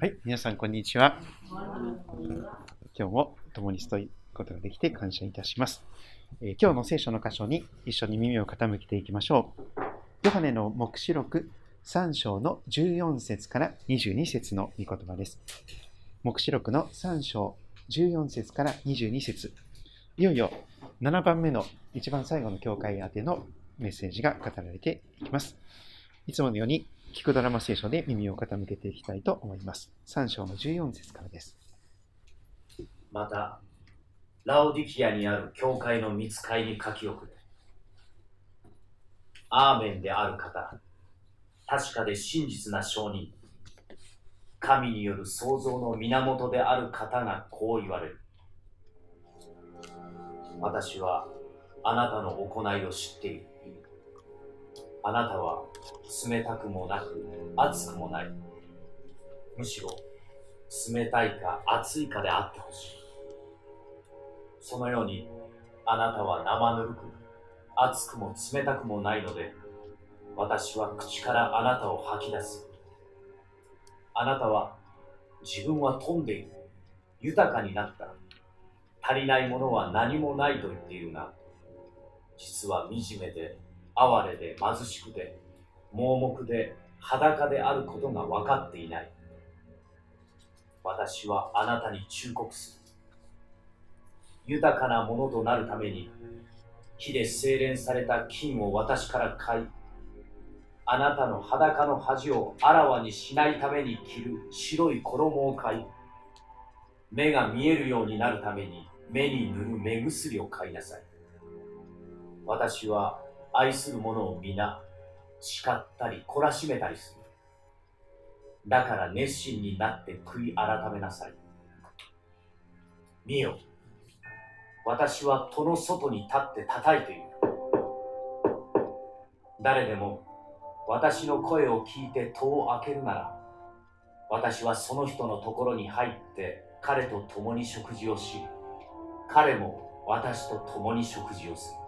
はい、皆さんこんにちは。今日も共にストイことができて感謝いたします。えー今日の聖書の箇所に一緒に耳を傾けていきましょう。ヨハネの黙示録3章の14節から22節の御言葉です。黙示録の3章14節から22節いよいよ7番目の一番最後の教会宛てのメッセージが語られていきます。いつものように聞くドラマ聖書で耳を傾けていきたいと思います。3章の14節からです。また、ラオディキアにある教会の見つかいに書き送れ。アーメンである方、確かで真実な証人、神による創造の源である方がこう言われる。私はあなたの行いを知っている。あなたは冷たくもなく熱くもない。むしろ冷たいか熱いかであってほしい。そのようにあなたは生ぬるく熱くも冷たくもないので私は口からあなたを吐き出すあなたは自分は飛んでいる豊かになった足りないものは何もないと言っているが実は惨めで哀れで貧しくて盲目で裸であることが分かっていない。私はあなたに忠告する。豊かなものとなるために火で精錬された金を私から買いあなたの裸の恥をあらわにしないために着る白い衣を買い目が見えるようになるために目に塗る目薬を買いなさい。私は愛する者を皆叱ったり懲らしめたりする。だから熱心になって悔い改めなさい。見よ。私は戸の外に立って叩いている。誰でも私の声を聞いて戸を開けるなら私はその人のところに入って彼と共に食事をし彼も私と共に食事をする。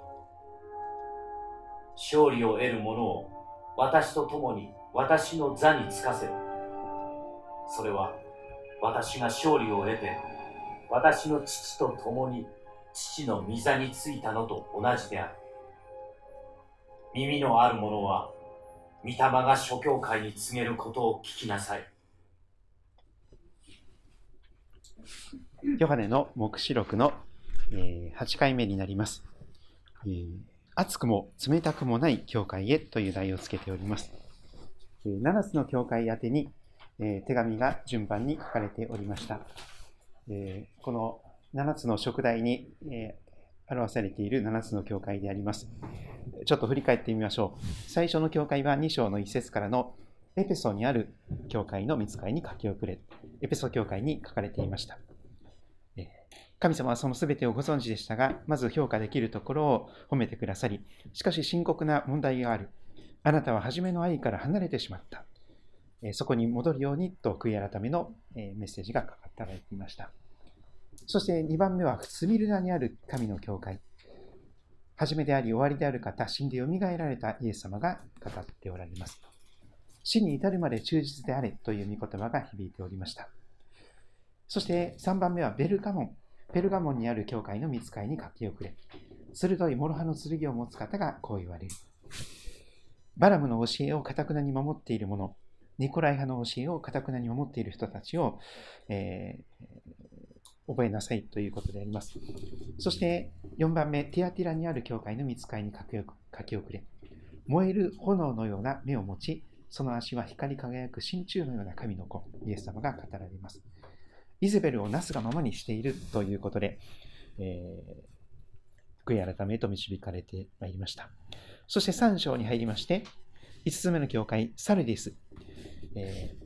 勝利を得る者を私と共に私の座につかせるそれは私が勝利を得て私の父と共に父の御座についたのと同じである。耳のある者は御霊が諸教会に告げることを聞きなさい。ヨハネの黙示録の、えー8回目になります。えー熱くも冷たくもない教会へという題をつけております。えー7つの教会宛てに、えー手紙が順番に書かれておりました。えーこの7つの食題に、えー表されている7つの教会であります。ちょっと振り返ってみましょう。最初の教会は2章の1節からのエペソにある教会の見つかりに書き遅れ、エペソ教会に書かれていました。神様はその全てをご存知でしたが、まず評価できるところを褒めてくださり、しかし深刻な問題がある。あなたは初めの愛から離れてしまった。そこに戻るようにと悔い改めのメッセージが書かれていました。そして2番目はスミルナにある神の教会。初めであり終わりである方、死んで蘇られたイエス様が語っておられます。死に至るまで忠実であれという御言葉が響いておりました。そして3番目はベルガモン。ペルガモンにある教会の見つかりに書き遅れ。鋭い諸刃の剣を持つ方がこう言われる。バラムの教えをかたくなに守っている者、ニコライ派の教えをかたくなに守っている人たちを、えー覚えなさいということであります。そして4番目、ティアティラにある教会の見つかりに書き遅れ。燃える炎のような目を持ち、その足は光り輝く真鍮のような神の子、イエス様が語られます。イゼベルをなすがままにしているということで、えー悔い改めと導かれてまいりました。そして3章に入りまして、5つ目の教会、サルディス。えー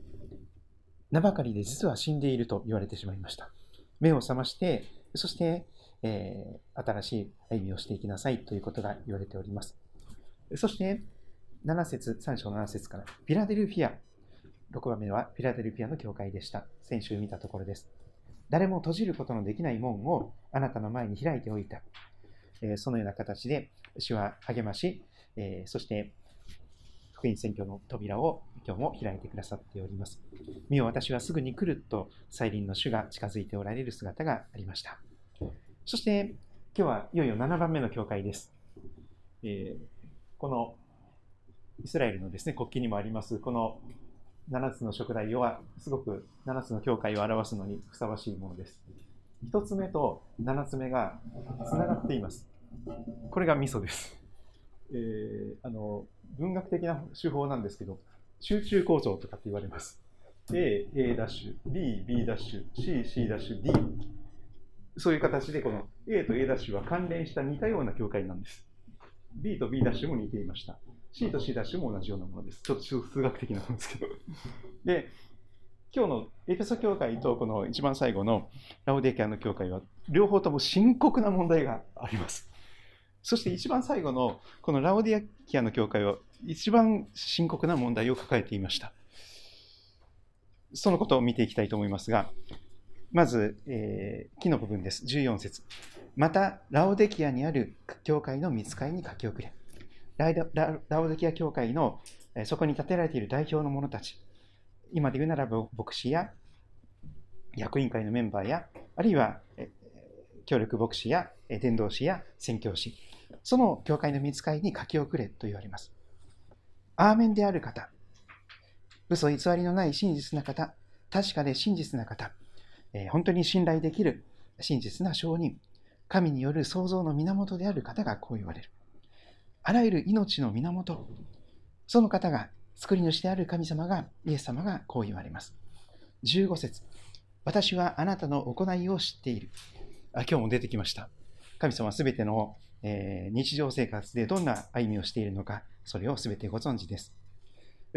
名ばかりで実は死んでいると言われてしまいました。目を覚まして、そして、えー新しい歩みをしていきなさいということが言われております。そして、7節、3章7節から、フィラデルフィア。6番目はフィラデルフィアの教会でした。先週見たところです。誰も閉じることのできない門をあなたの前に開いておいた。えそのような形で主は励まし、えそして福音宣教の扉を今日も開いてくださっております。見よ私はすぐに来ると再臨の主が近づいておられる姿がありました。そして今日はいよいよ7番目の教会です。えー、このイスラエルのですね国旗にもありますこの7つの食材はすごく7つの教会を表すのにふさわしいものです。1つ目と7つ目がつながっています。これが味噌です。えー、あの文学的な手法なんですけど、集中構造とかって言われます。A、A ダッシュ、B、B ダッシュ、C、C ダッシュ、D。そういう形でこの A と A ダッシュは関連した似たような境界なんです。B と B ダッシュも似ていました。C と C も同じようなものです。ちょっと数学的なものですけど。で、今日のエペソ教会とこの一番最後のラオデキアの教会は両方とも深刻な問題があります。そして一番最後のこのラオデキアの教会は一番深刻な問題を抱えていました。そのことを見ていきたいと思いますが、まず、えー、木の部分です。14節また、ラオデキアにある教会の見つかりに書き遅れ。ライラオデキア教会のそこに建てられている代表の者たち、今で言うならば牧師や役員会のメンバーや、あるいは協力牧師や伝道師や宣教師、その教会の見つかりに書き遅れと言われます。アーメンである方、嘘偽りのない真実な方、確かで真実な方、え本当に信頼できる真実な証人、神による創造の源である方がこう言われる。あらゆる命の源、その方が、作り主である神様が、イエス様がこう言われます。15節私はあなたの行いを知っている。あ今日も出てきました。神様はすべてのえー、日常生活でどんな歩みをしているのか、それを全てご存知です。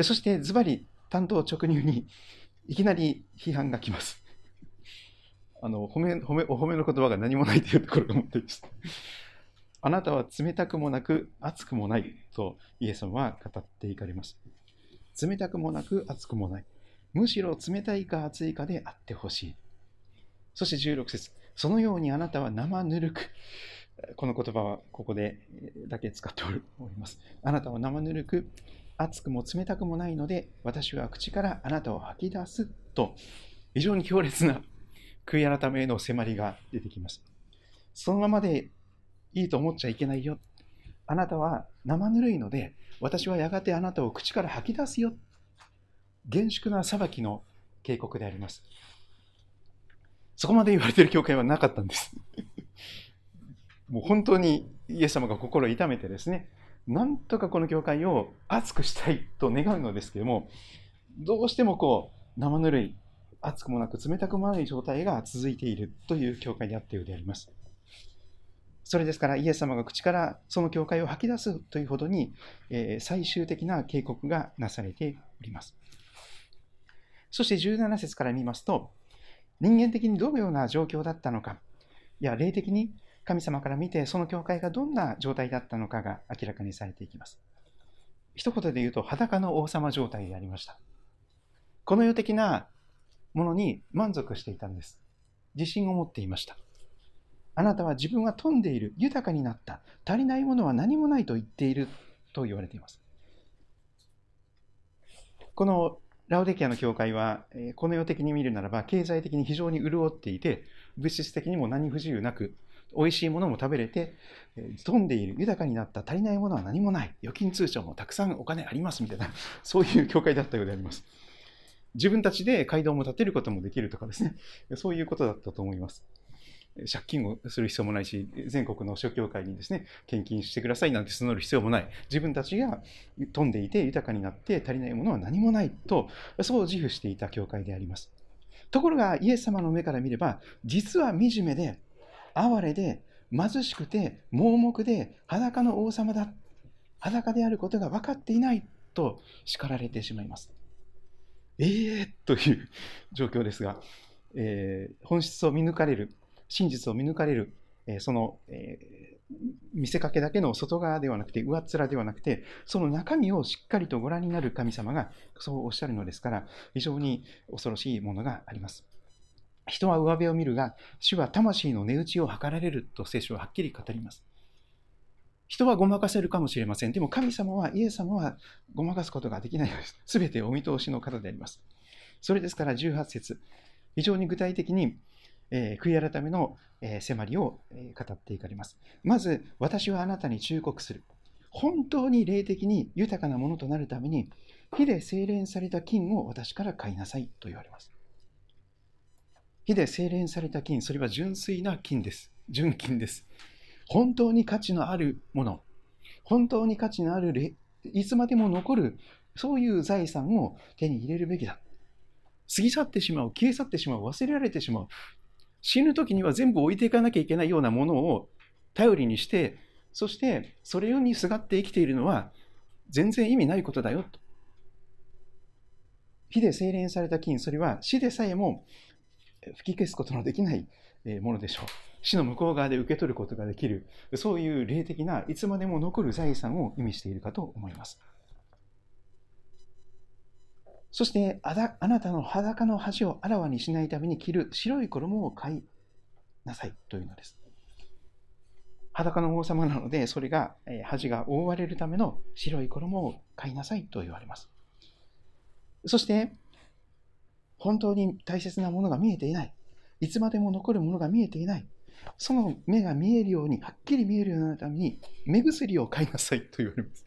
そしてズバリ担当直入にいきなり批判が来ます。あの褒め褒めお褒めの言葉が何もないというところが問題です。あなたは冷たくもなく熱くもないとイエス様は語っていかれます。冷たくもなく熱くもない。むしろ冷たいか熱いかであってほしい。そして16節そのようにあなたは生ぬるく、この言葉はここでだけ使っております。あなたは生ぬるく、熱くも冷たくもないので、私は口からあなたを吐き出すと、非常に強烈な悔い改めへの迫りが出てきます。そのままでいいと思っちゃいけないよ。あなたは生ぬるいので、私はやがてあなたを口から吐き出すよ。厳粛な裁きの警告であります。そこまで言われている教会はなかったんです。もう本当にイエス様が心を痛めてですね、なんとかこの教会を熱くしたいと願うのですけども、どうしてもこう、生ぬるい、熱くもなく冷たくもない状態が続いているという教会であったようであります。それですからイエス様が口からその教会を吐き出すというほどに、え、最終的な警告がなされております。そして17節から見ますと、人間的にどのような状況だったのか、いや、霊的に神様から見てその教会がどんな状態だったのかが明らかにされていきます。一言で言うと裸の王様状態でありました。この世的なものに満足していたんです。自信を持っていました。あなたは自分は富んでいる、豊かになった、足りないものは何もないと言っていると言われています。このラオデキアの教会は、この世的に見るならば、経済的に非常に潤っていて、物質的にも何不自由なく、美味しいものも食べれて、飛んでいる、豊かになった、足りないものは何もない、預金通帳もたくさんお金ありますみたいな、そういう教会だったようであります。自分たちで街道も建てることもできるとかですね、そういうことだったと思います。借金をする必要もないし、全国の諸教会にですね、献金してくださいなんて募る必要もない。自分たちが富んでいて豊かになって足りないものは何もないと、そう自負していた教会であります。ところが、イエス様の目から見れば、実は惨めで、哀れで貧しくて盲目で裸の王様だ裸であることが分かっていないと叱られてしまいます。ええー、という状況ですが、えー、本質を見抜かれる、真実を見抜かれる、え、その、え見せかけだけの外側ではなくて、上っ面ではなくて、その中身をしっかりとご覧になる神様がそうおっしゃるのですから、非常に恐ろしいものがあります。人は上辺を見るが、主は魂の値打ちを図られると聖書ははっきり語ります。人はごまかせるかもしれません。でも神様は、イエス様はごまかすことができないのです。すべてお見通しの方であります。それですから18節非常に具体的に、悔い改めの、迫りを、語っていかれます。まず、私はあなたに忠告する。本当に霊的に豊かなものとなるために、火で精錬された金を私から買いなさいと言われます。火で精錬された金、それは純粋な金です。純金です。本当に価値のあるもの、本当に価値のある、いつまでも残る、そういう財産を手に入れるべきだ。過ぎ去ってしまう、消え去ってしまう、忘れられてしまう。死ぬ時には全部置いていかなきゃいけないようなものを頼りにして、そしてそれにすがって生きているのは全然意味ないことだよと。火で精錬された金、それは死でさえも吹き消すことのできないものでしょう。死の向こう側で受け取ることができる、そういう霊的ないつまでも残る財産を意味しているかと思います。そしてあなたの裸の恥をあらわにしないために着る白い衣を買いなさいというのです。裸の王様なので、それが恥が覆われるための白い衣を買いなさいと言われます。そして、本当に大切なものが見えていない。いつまでも残るものが見えていない。その目が見えるように、はっきり見えるようになるために、目薬を買いなさいと言われます。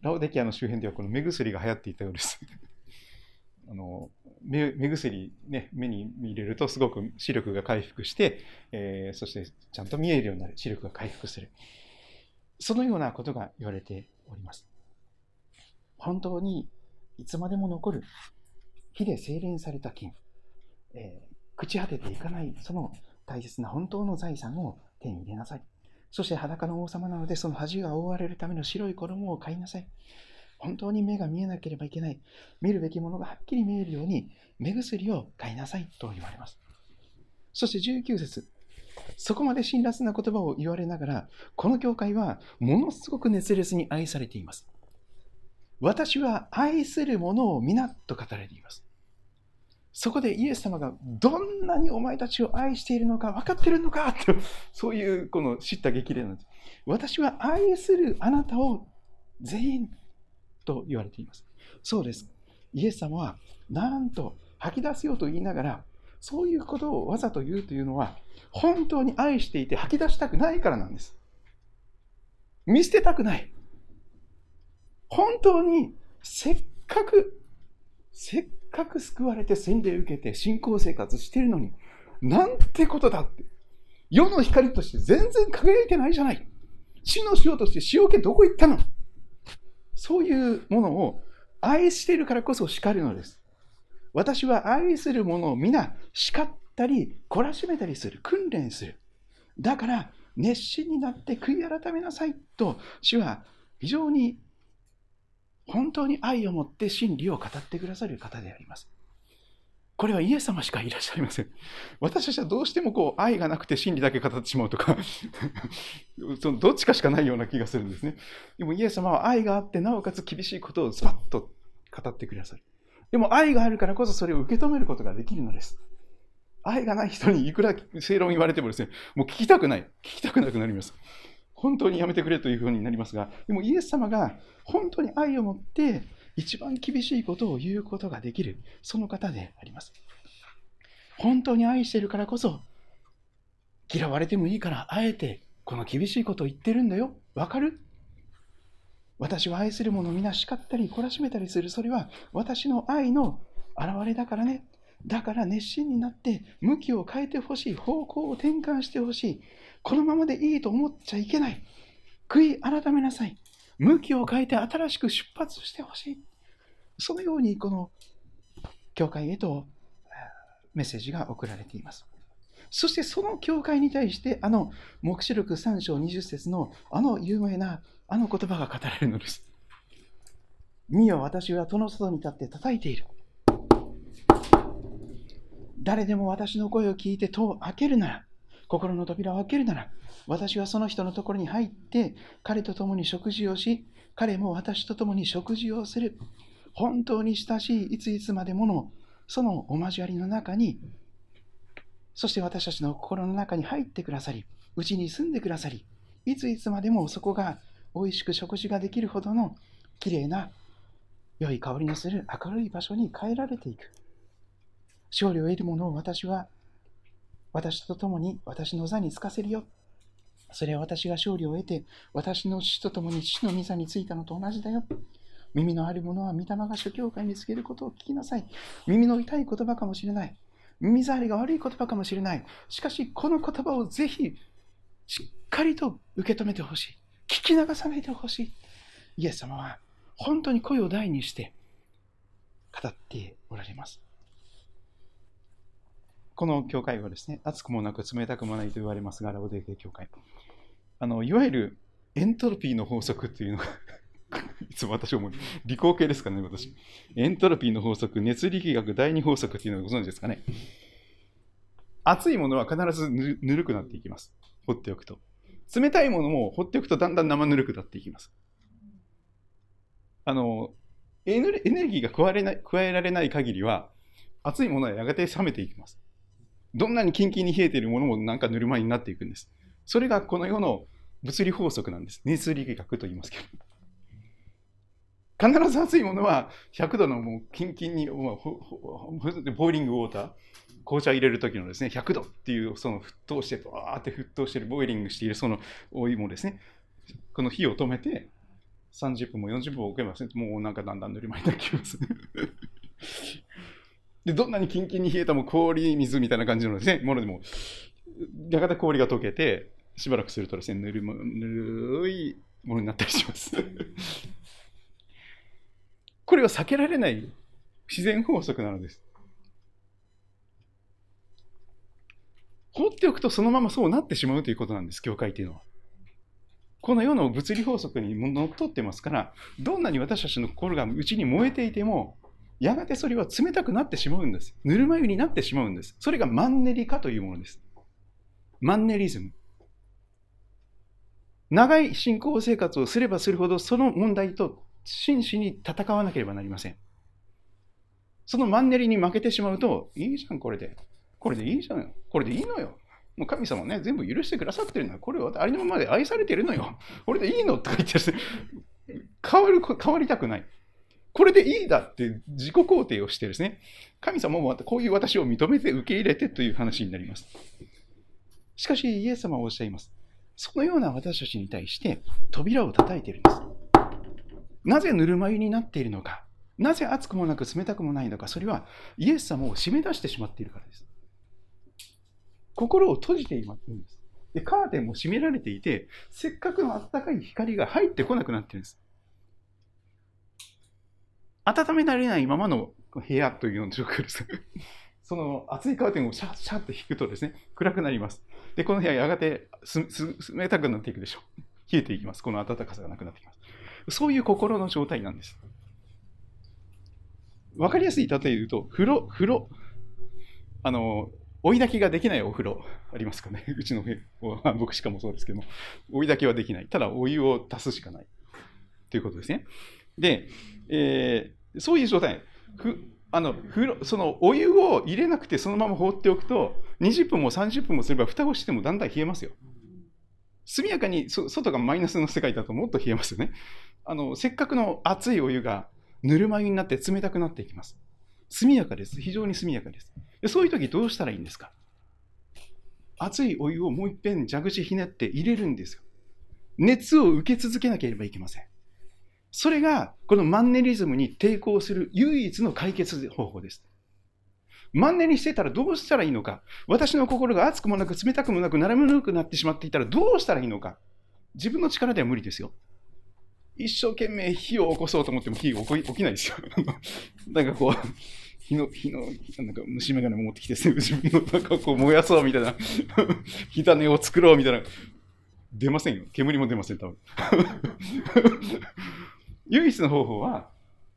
ラオデキアの周辺ではこの目薬が流行っていたようです。あの目目薬、ね、目に入れるとすごく視力が回復して、えー、そしてちゃんと見えるようになる視力が回復する。そのようなことが言われております。本当にいつまでも残る火で精錬された金、えー、朽ち果てていかないその大切な本当の財産を手に入れなさい。そして裸の王様なので、その恥が覆われるための白い衣を買いなさい。本当に目が見えなければいけない。見るべきものがはっきり見えるように、目薬を買いなさいと言われます。そして19節そこまで辛辣な言葉を言われながら、この教会はものすごく熱烈に愛されています。私は愛する者を皆と語られています。そこでイエス様がどんなにお前たちを愛しているのか分かってるのかと、そういうこの知った激励なんです。私は愛するあなたを全員と言われています。そうです。イエス様はなんと吐き出すようと言いながら、そういうことをわざと言うというのは、本当に愛していて吐き出したくないからなんです。見捨てたくない。本当にせっかく、せっかく救われて洗礼を受けて信仰生活してるのに、なんてことだって。世の光として全然輝いてないじゃない。死の塩として塩気どこ行ったのそういうものを愛しているからこそ叱るのです。私は愛するものを皆叱ったり懲らしめたりする、訓練する。だから熱心になって悔い改めなさいと主は非常に本当に愛を持って真理を語ってくださる方であります。これはイエス様しかいらっしゃいません。私たちはどうしてもこう愛がなくて真理だけ語ってしまうとか そのどっちかしかないような気がするんですね。でもイエス様は愛があってなおかつ厳しいことをスパッと語ってくださる。でも愛があるからこそそれを受け止めることができるのです。愛がない人にいくら正論言われてもですね、もう聞きたくない。聞きたくなくなります。本当にやめてくれというふうになりますが、でもイエス様が本当に愛を持って一番厳しいことを言うことができる、その方であります。本当に愛してるからこそ、嫌われてもいいから、あえてこの厳しいことを言ってるんだよ。わかる？私は愛する者を皆叱ったり懲らしめたりする。それは私の愛の表れだからね。だから熱心になって向きを変えてほしい。方向を転換してほしい。このままでいいと思っちゃいけない。悔い改めなさい。向きを変えて新しく出発してほしい。そのようにこの教会へとメッセージが送られています。そしてその教会に対してあの黙示録3章20節のあの有名なあの言葉が語られるのです。見よ、私は戸の外に立って叩いている。誰でも私の声を聞いて戸を開けるなら、心の扉を開けるなら、私はその人のところに入って、彼と共に食事をし、彼も私と共に食事をする。本当に親しいいついつまでもの、そのお交わりの中に、そして私たちの心の中に入ってくださり、うちに住んでくださり、いついつまでもそこが美味しく食事ができるほどの綺麗な良い香りのする明るい場所に変えられていく。勝利を得るものを私は私と共に私の座につかせるよ。それは私が勝利を得て、私の死と共に死の御座についたのと同じだよ。耳のある者は御霊が諸教会につけることを聞きなさい。耳の痛い言葉かもしれない。耳障りが悪い言葉かもしれない。しかし、この言葉をぜひ、しっかりと受け止めてほしい。聞き流さないでほしい。イエス様は、本当に声を大にして、語っておられます。この教会はですね、熱くもなく冷たくもないと言われますが、ラオデーケ教会。あの、いわゆるエントロピーの法則っていうのが いつも私思う。理工系ですかね、私。エントロピーの法則、熱力学第二法則っていうのをご存知ですかね。熱いものは必ずぬるくなっていきます。放っておくと。冷たいものも放っておくとだんだん生ぬるくなっていきます。あの、エネルギーが加えない加えられない限りは、熱いものはやがて冷めていきます。どんなにキンキンに冷えているものもなんかぬるま湯になっていくんです。それがこの世の物理法則なんです。熱力学と言いますけど。必ず熱いものは100度のもうキンキンに、ボーリングウォーター、紅茶入れる時のですね、100度っていうその沸騰して、わーって沸騰してる、ボイリングしているそのお湯もですね、この火を止めて、30分も40分も置けば、もうなんかだんだんぬるま湯になってきますね。で、どんなにキンキンに冷えたも氷水みたいな感じのですね、ものでも、やがて氷が溶けて、しばらくするとですね、ぬるぬるいものになったりします。これは避けられない自然法則なのです。放っておくとそのままそうなってしまうということなんです、教会というのは。この世の物理法則にのっとってますから、どんなに私たちの心が内に燃えていても、やがてそれは冷たくなってしまうんです。ぬるま湯になってしまうんです。それがマンネリ化というものです。マンネリズム。長い信仰生活をすればするほど、その問題と真摯に戦わなければなりません。そのマンネリに負けてしまうと、いいじゃん、これで。これでいいじゃん。これでいいのよ。もう神様ね、全部許してくださってるのは、これはありのままで愛されてるのよ。これでいいのとか言って変わる、変わりたくない。これでいいだって自己肯定をしてですね、神様もこういう私を認めて受け入れてという話になります。しかし、イエス様はおっしゃいます。そのような私たちに対して扉を叩いているんです。なぜぬるま湯になっているのか、なぜ熱くもなく冷たくもないのか、それはイエス様を締め出してしまっているからです。心を閉じています。でカーテンも閉められていて、せっかくの暖かい光が入ってこなくなっているんです。温められないままの部屋というような状況です。その熱いカーテンをシャッシャッと引くとですね、暗くなります。で、この部屋やがて冷たくなっていくでしょう。冷えていきます。この暖かさがなくなってきます。そういう心の状態なんです。わかりやすい例えで言うと、風呂、風呂、あの、追い炊きができないお風呂ありますかね。うちの僕しかもそうですけども、追い炊きはできない。ただお湯を足すしかない。ということですね。で、えー、そういう状態。ふあの風呂そのお湯を入れなくてそのまま放っておくと20分も30分もすれば蓋をしてもだんだん冷えますよ。速やかに外がマイナスの世界だともっと冷えますよね。あのせっかくの熱いお湯がぬるま湯になって冷たくなっていきます。速やかです。非常に速やかです。でそういう時どうしたらいいんですか？熱いお湯をもう一遍蛇口ひねって入れるんですよ。熱を受け続けなければいけません。それが、このマンネリズムに抵抗する唯一の解決方法です。マンネリしてたらどうしたらいいのか。私の心が熱くもなく冷たくもなくならぬくなってしまっていたらどうしたらいいのか。自分の力では無理ですよ。一生懸命火を起こそうと思っても火が起きないですよ。なんかこう、火の、火の、なんか虫眼鏡持ってきて、自分の中をこう燃やそうみたいな、火種を作ろうみたいな。出ませんよ。煙も出ません、多分。唯一の方法は、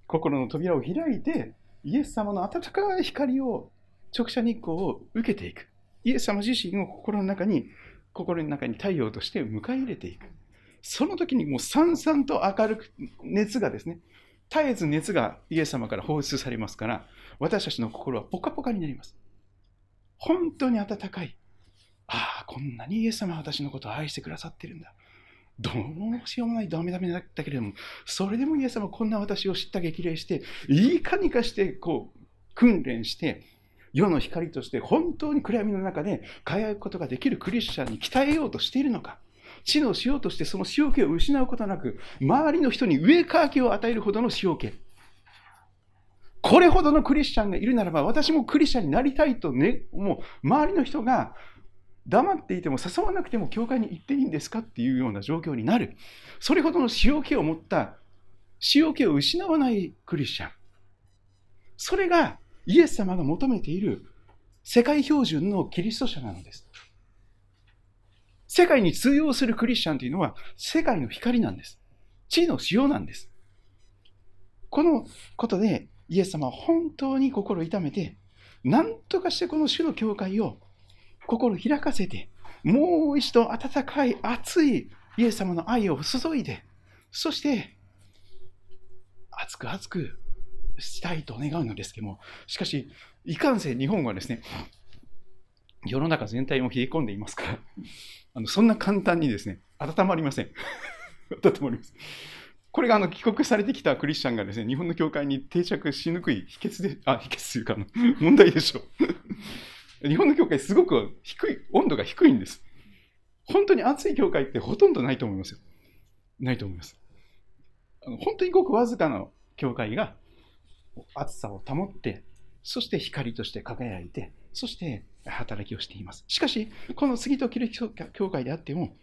心の扉を開いて、イエス様の温かい光を、直射日光を受けていく。イエス様自身を心の中に、心の中に太陽として迎え入れていく。その時にもうさんさんと明るく、熱がですね、絶えず熱がイエス様から放出されますから、私たちの心はポカポカになります。本当に温かい。ああ、こんなにイエス様は私のことを愛してくださってるんだ。どうしようもないダメダメだったけれども、それでもイエス様こんな私を知った激励して、いかにかしてこう訓練して、世の光として本当に暗闇の中で輝くことができるクリスチャンに鍛えようとしているのか。知の塩としてその塩気を失うことなく、周りの人に上かきを与えるほどの塩気。これほどのクリスチャンがいるならば、私もクリスチャンになりたいとね、もう周りの人が黙っていても誘わなくても教会に行っていいんですかっていうような状況になる。それほどの塩気を持った、塩気を失わないクリスチャン。それがイエス様が求めている世界標準のキリスト者なのです。世界に通用するクリスチャンというのは世界の光なんです。地の塩なんです。このことでイエス様は本当に心を痛めて、何とかしてこの主の教会を心開かせて、もう一度温かい熱いイエス様の愛を注いで、そして熱く熱くしたいと願うのですけども、しかし、いかんせん日本はですね、世の中全体も冷え込んでいますから、あのそんな簡単にですね、温まりません。温まります。これがあの帰国されてきたクリスチャンがですね、日本の教会に定着しにくい秘訣で、あ、秘訣というか、問題でしょう。日本の教会すごく低い、温度が低いんです。本当に暑い教会ってほとんどないと思いますよ。ないと思います。あの本当にごくわずかな教会が暑さを保って、そして光として輝いて、そして働きをしています。しかし、この杉戸キリスト教会であっても、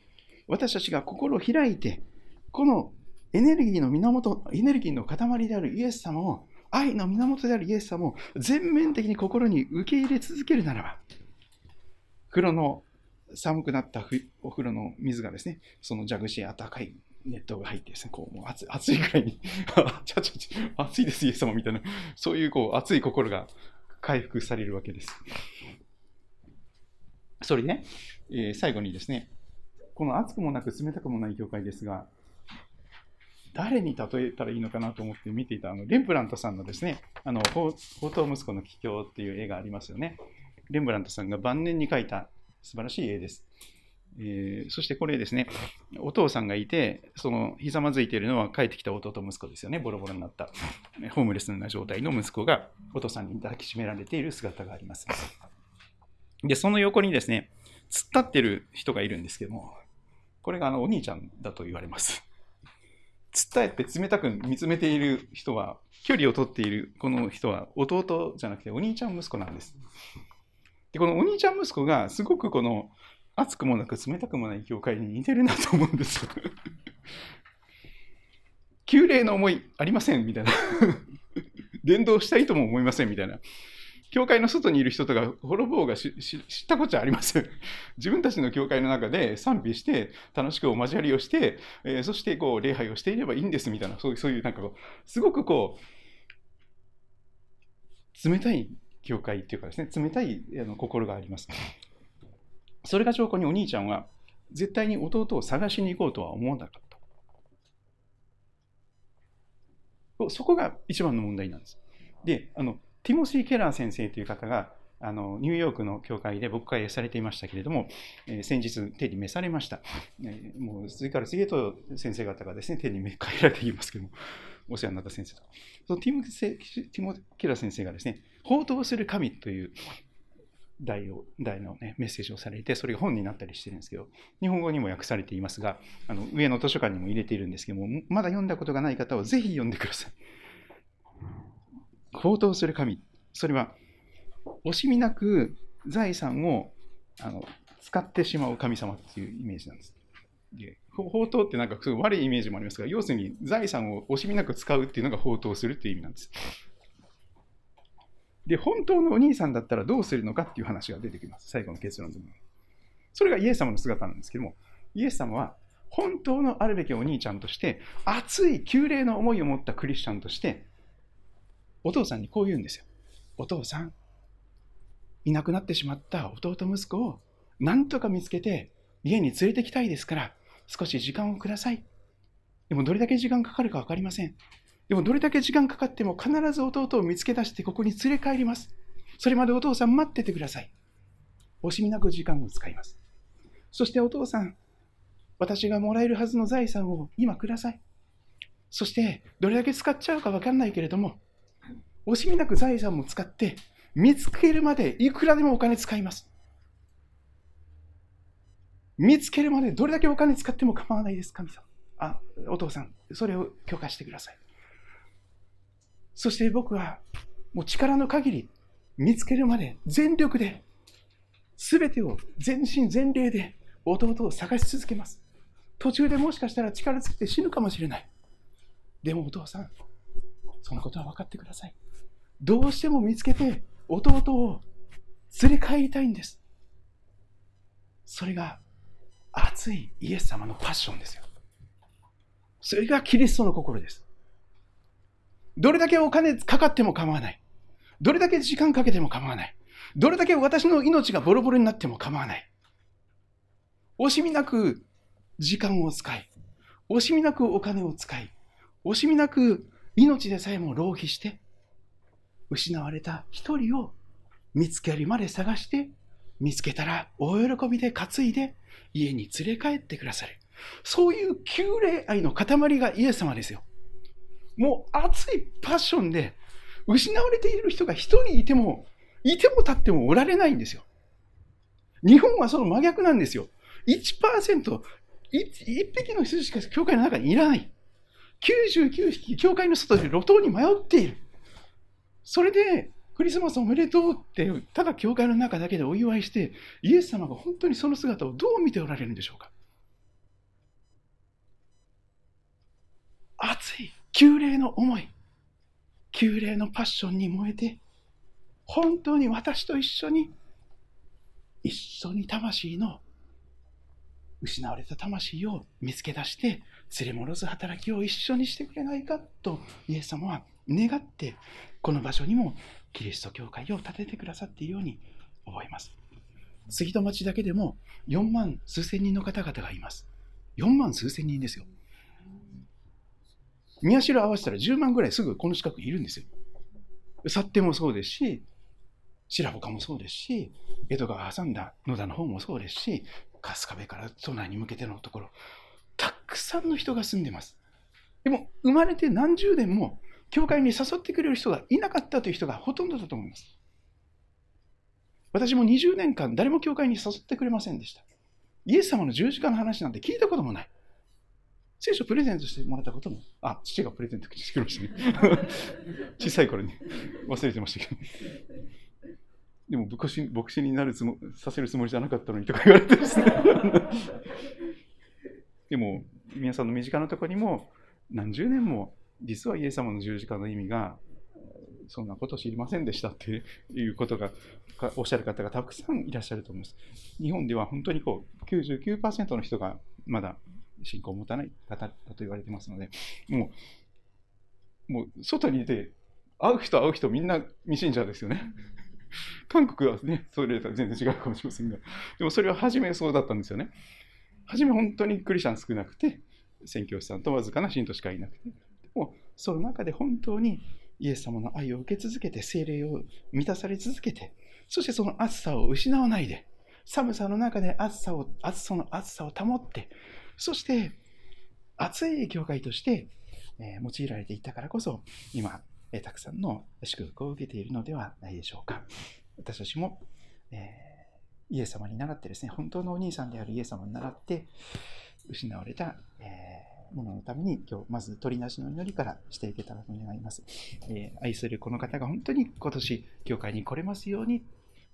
私たちが心を開いて、このエネルギーの源、エネルギーの塊であるイエス様を、愛の源であるイエス様を全面的に心に受け入れ続けるならば、風呂の寒くなったお風呂の水がですね、その蛇口へ温かい熱湯が入ってですね、こう、もう熱熱いぐらいに ちゃちゃちゃ、熱いです、イエス様みたいな、そういうこう、熱い心が回復されるわけです。それでね、えー、最後にですね、この熱くもなく冷たくもない教会ですが、誰に例えたらいいのかなと思って見ていたあのレンブラントさんのですね、あの宝刀息子の帰郷っていう絵がありますよね。レンブラントさんが晩年に描いた素晴らしい絵です。えー、そしてこれですね、お父さんがいて、そのひざまずいているのは帰ってきた弟息子ですよね、ボロボロになった、ホームレスな状態の息子がお父さんに抱きしめられている姿があります。で、その横にですね、突っ立ってる人がいるんですけども、これがあのお兄ちゃんだと言われます。突っ立って冷たく見つめている人は、距離を取っているこの人は弟じゃなくてお兄ちゃん息子なんです。で、このお兄ちゃん息子がすごくこの熱くもなく冷たくもない教会に似てるなと思うんですよ。旧礼の思いありませんみたいな。伝道したいとも思いませんみたいな。教会の外にいる人とか滅ぼうが知ったことありません。自分たちの教会の中で賛美して、楽しくお交わりをして、えー、そしてこう礼拝をしていればいいんですみたいな、そういう、そういうなんかこう、すごくこう、冷たい教会っていうかですね、冷たいあの心があります。それが証拠にお兄ちゃんは、絶対に弟を探しに行こうとは思わなかった。そこが一番の問題なんです。で、あの、ティモシー・ケラー先生という方が、あのニューヨークの教会で僕会されていましたけれども、えー、先日手に召されました。えー、もう次から次へと先生方がですね、手に召られていますけども、お世話になった先生と。そのティモティモケラー先生がですね、報道する神という題を題の、ね、メッセージをされて、それが本になったりしてるんですけど、日本語にも訳されていますが、あの上の図書館にも入れているんですけども、まだ読んだことがない方はぜひ読んでください。高騰する神。それは、惜しみなく財産をあの使ってしまう神様っていうイメージなんです。で宝刀ってなんかすごい悪いイメージもありますが、要するに財産を惜しみなく使うっていうのが宝刀するっていう意味なんです。で、本当のお兄さんだったらどうするのかっていう話が出てきます。最後の結論でも。それがイエス様の姿なんですけども、イエス様は本当のあるべきお兄ちゃんとして、熱い旧礼の思いを持ったクリスチャンとして、お父さんにこう言うんですよ。お父さん、いなくなってしまった弟息子を何とか見つけて家に連れてきたいですから、少し時間をください。でもどれだけ時間かかるか分かりません。でもどれだけ時間かかっても必ず弟を見つけ出してここに連れ帰ります。それまでお父さん待っててください。惜しみなく時間を使います。そしてお父さん、私がもらえるはずの財産を今ください。そして、どれだけ使っちゃうか分かんないけれども、惜しみなく財産も使って、見つけるまでいくらでもお金使います。見つけるまでどれだけお金使っても構わないです、神様。あ、お父さん、それを許可してください。そして僕は、もう力の限り見つけるまで全力で、すべてを全身全霊で弟を探し続けます。途中でもしかしたら力尽きて死ぬかもしれない。でもお父さん、そのことは分かってください。どうしても見つけて弟を連れ帰りたいんです。それが熱いイエス様のパッションですよ。それがキリストの心です。どれだけお金かかっても構わない。どれだけ時間かけても構わない。どれだけ私の命がボロボロになっても構わない。惜しみなく時間を使い、惜しみなくお金を使い、惜しみなく命でさえも浪費して、失われた一人を見つけるまで探して、見つけたら大喜びで担いで家に連れ帰ってくださる。そういう旧礼愛の塊がイエス様ですよ。もう熱いパッションで失われている人が一人いても、いても立ってもおられないんですよ。日本はその真逆なんですよ。1%、1匹の羊しか教会の中にいらない。99匹、教会の外で路頭に迷っている。それで、クリスマスおめでとうって、ただ教会の中だけでお祝いして、イエス様が本当にその姿をどう見ておられるんでしょうか。熱い、旧礼の思い、旧礼のパッションに燃えて、本当に私と一緒に、一緒に魂の失われた魂を見つけ出して連れ戻す働きを一緒にしてくれないかとイエス様は願ってこの場所にもキリスト教会を建ててくださっているように思います。杉戸町だけでも4万数千人の方々がいます。4万数千人ですよ。宮代合わせたら10万ぐらいすぐこの近くいるんですよ。幸手もそうですし、白岡もそうですし、江戸川挟んだ野田の方もそうですし、春日部から都内に向けてのところ、たくさんの人が住んでます。でも、生まれて何十年も教会に誘ってくれる人がいなかったという人がほとんどだと思います。私も20年間誰も教会に誘ってくれませんでした。イエス様の十字架の話なんて聞いたこともない。聖書をプレゼントしてもらったことも、あ、父がプレゼントしてくれましたね。小さい頃に忘れてましたけど。でも牧師牧師になるつもさせるつもりじゃなかったのにとか言われてですね。でも、皆さんの身近なところにも何十年も実はイエス様の十字架の意味がそんなこと知りませんでしたっていうことがおっしゃる方がたくさんいらっしゃると思います。日本では本当にこう99%の人がまだ信仰を持たない方だと言われてますので、もう、もう外にいて会う人会う人みんな未信者ですよね。韓国はね、それとは全然違うかもしれませんが、でもそれは初めそうだったんですよね。初め本当にクリスチャン少なくて、宣教師さんとわずかな信徒しかいなくて、もその中で本当にイエス様の愛を受け続けて、精霊を満たされ続けて、そしてその暑さを失わないで、寒さの中で暑さを、暑さの暑さを保って、そして熱い教会として、え用いられていたからこそ、今、えたくさんの祝福を受けているのではないでしょうか。私たちも、えー、イエス様に習ってですね、本当のお兄さんであるイエス様に習って、失われた、えーもののために今日まず鳥なしの祈りからしていけたらと願います。えー、愛するこの方が本当に今年教会に来れますように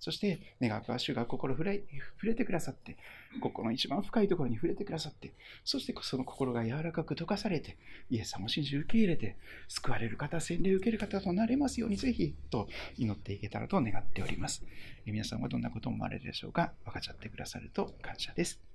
そして、願わく主が心触れ触れてくださって、心の一番深いところに触れてくださって、そしてその心が柔らかく溶かされて、イエス様を信じ受け入れて、救われる方、洗礼を受ける方となれますように、ぜひと祈っていけたらと願っております。皆さんはどんなことを思われるでしょうか？分かっちゃってくださると感謝です。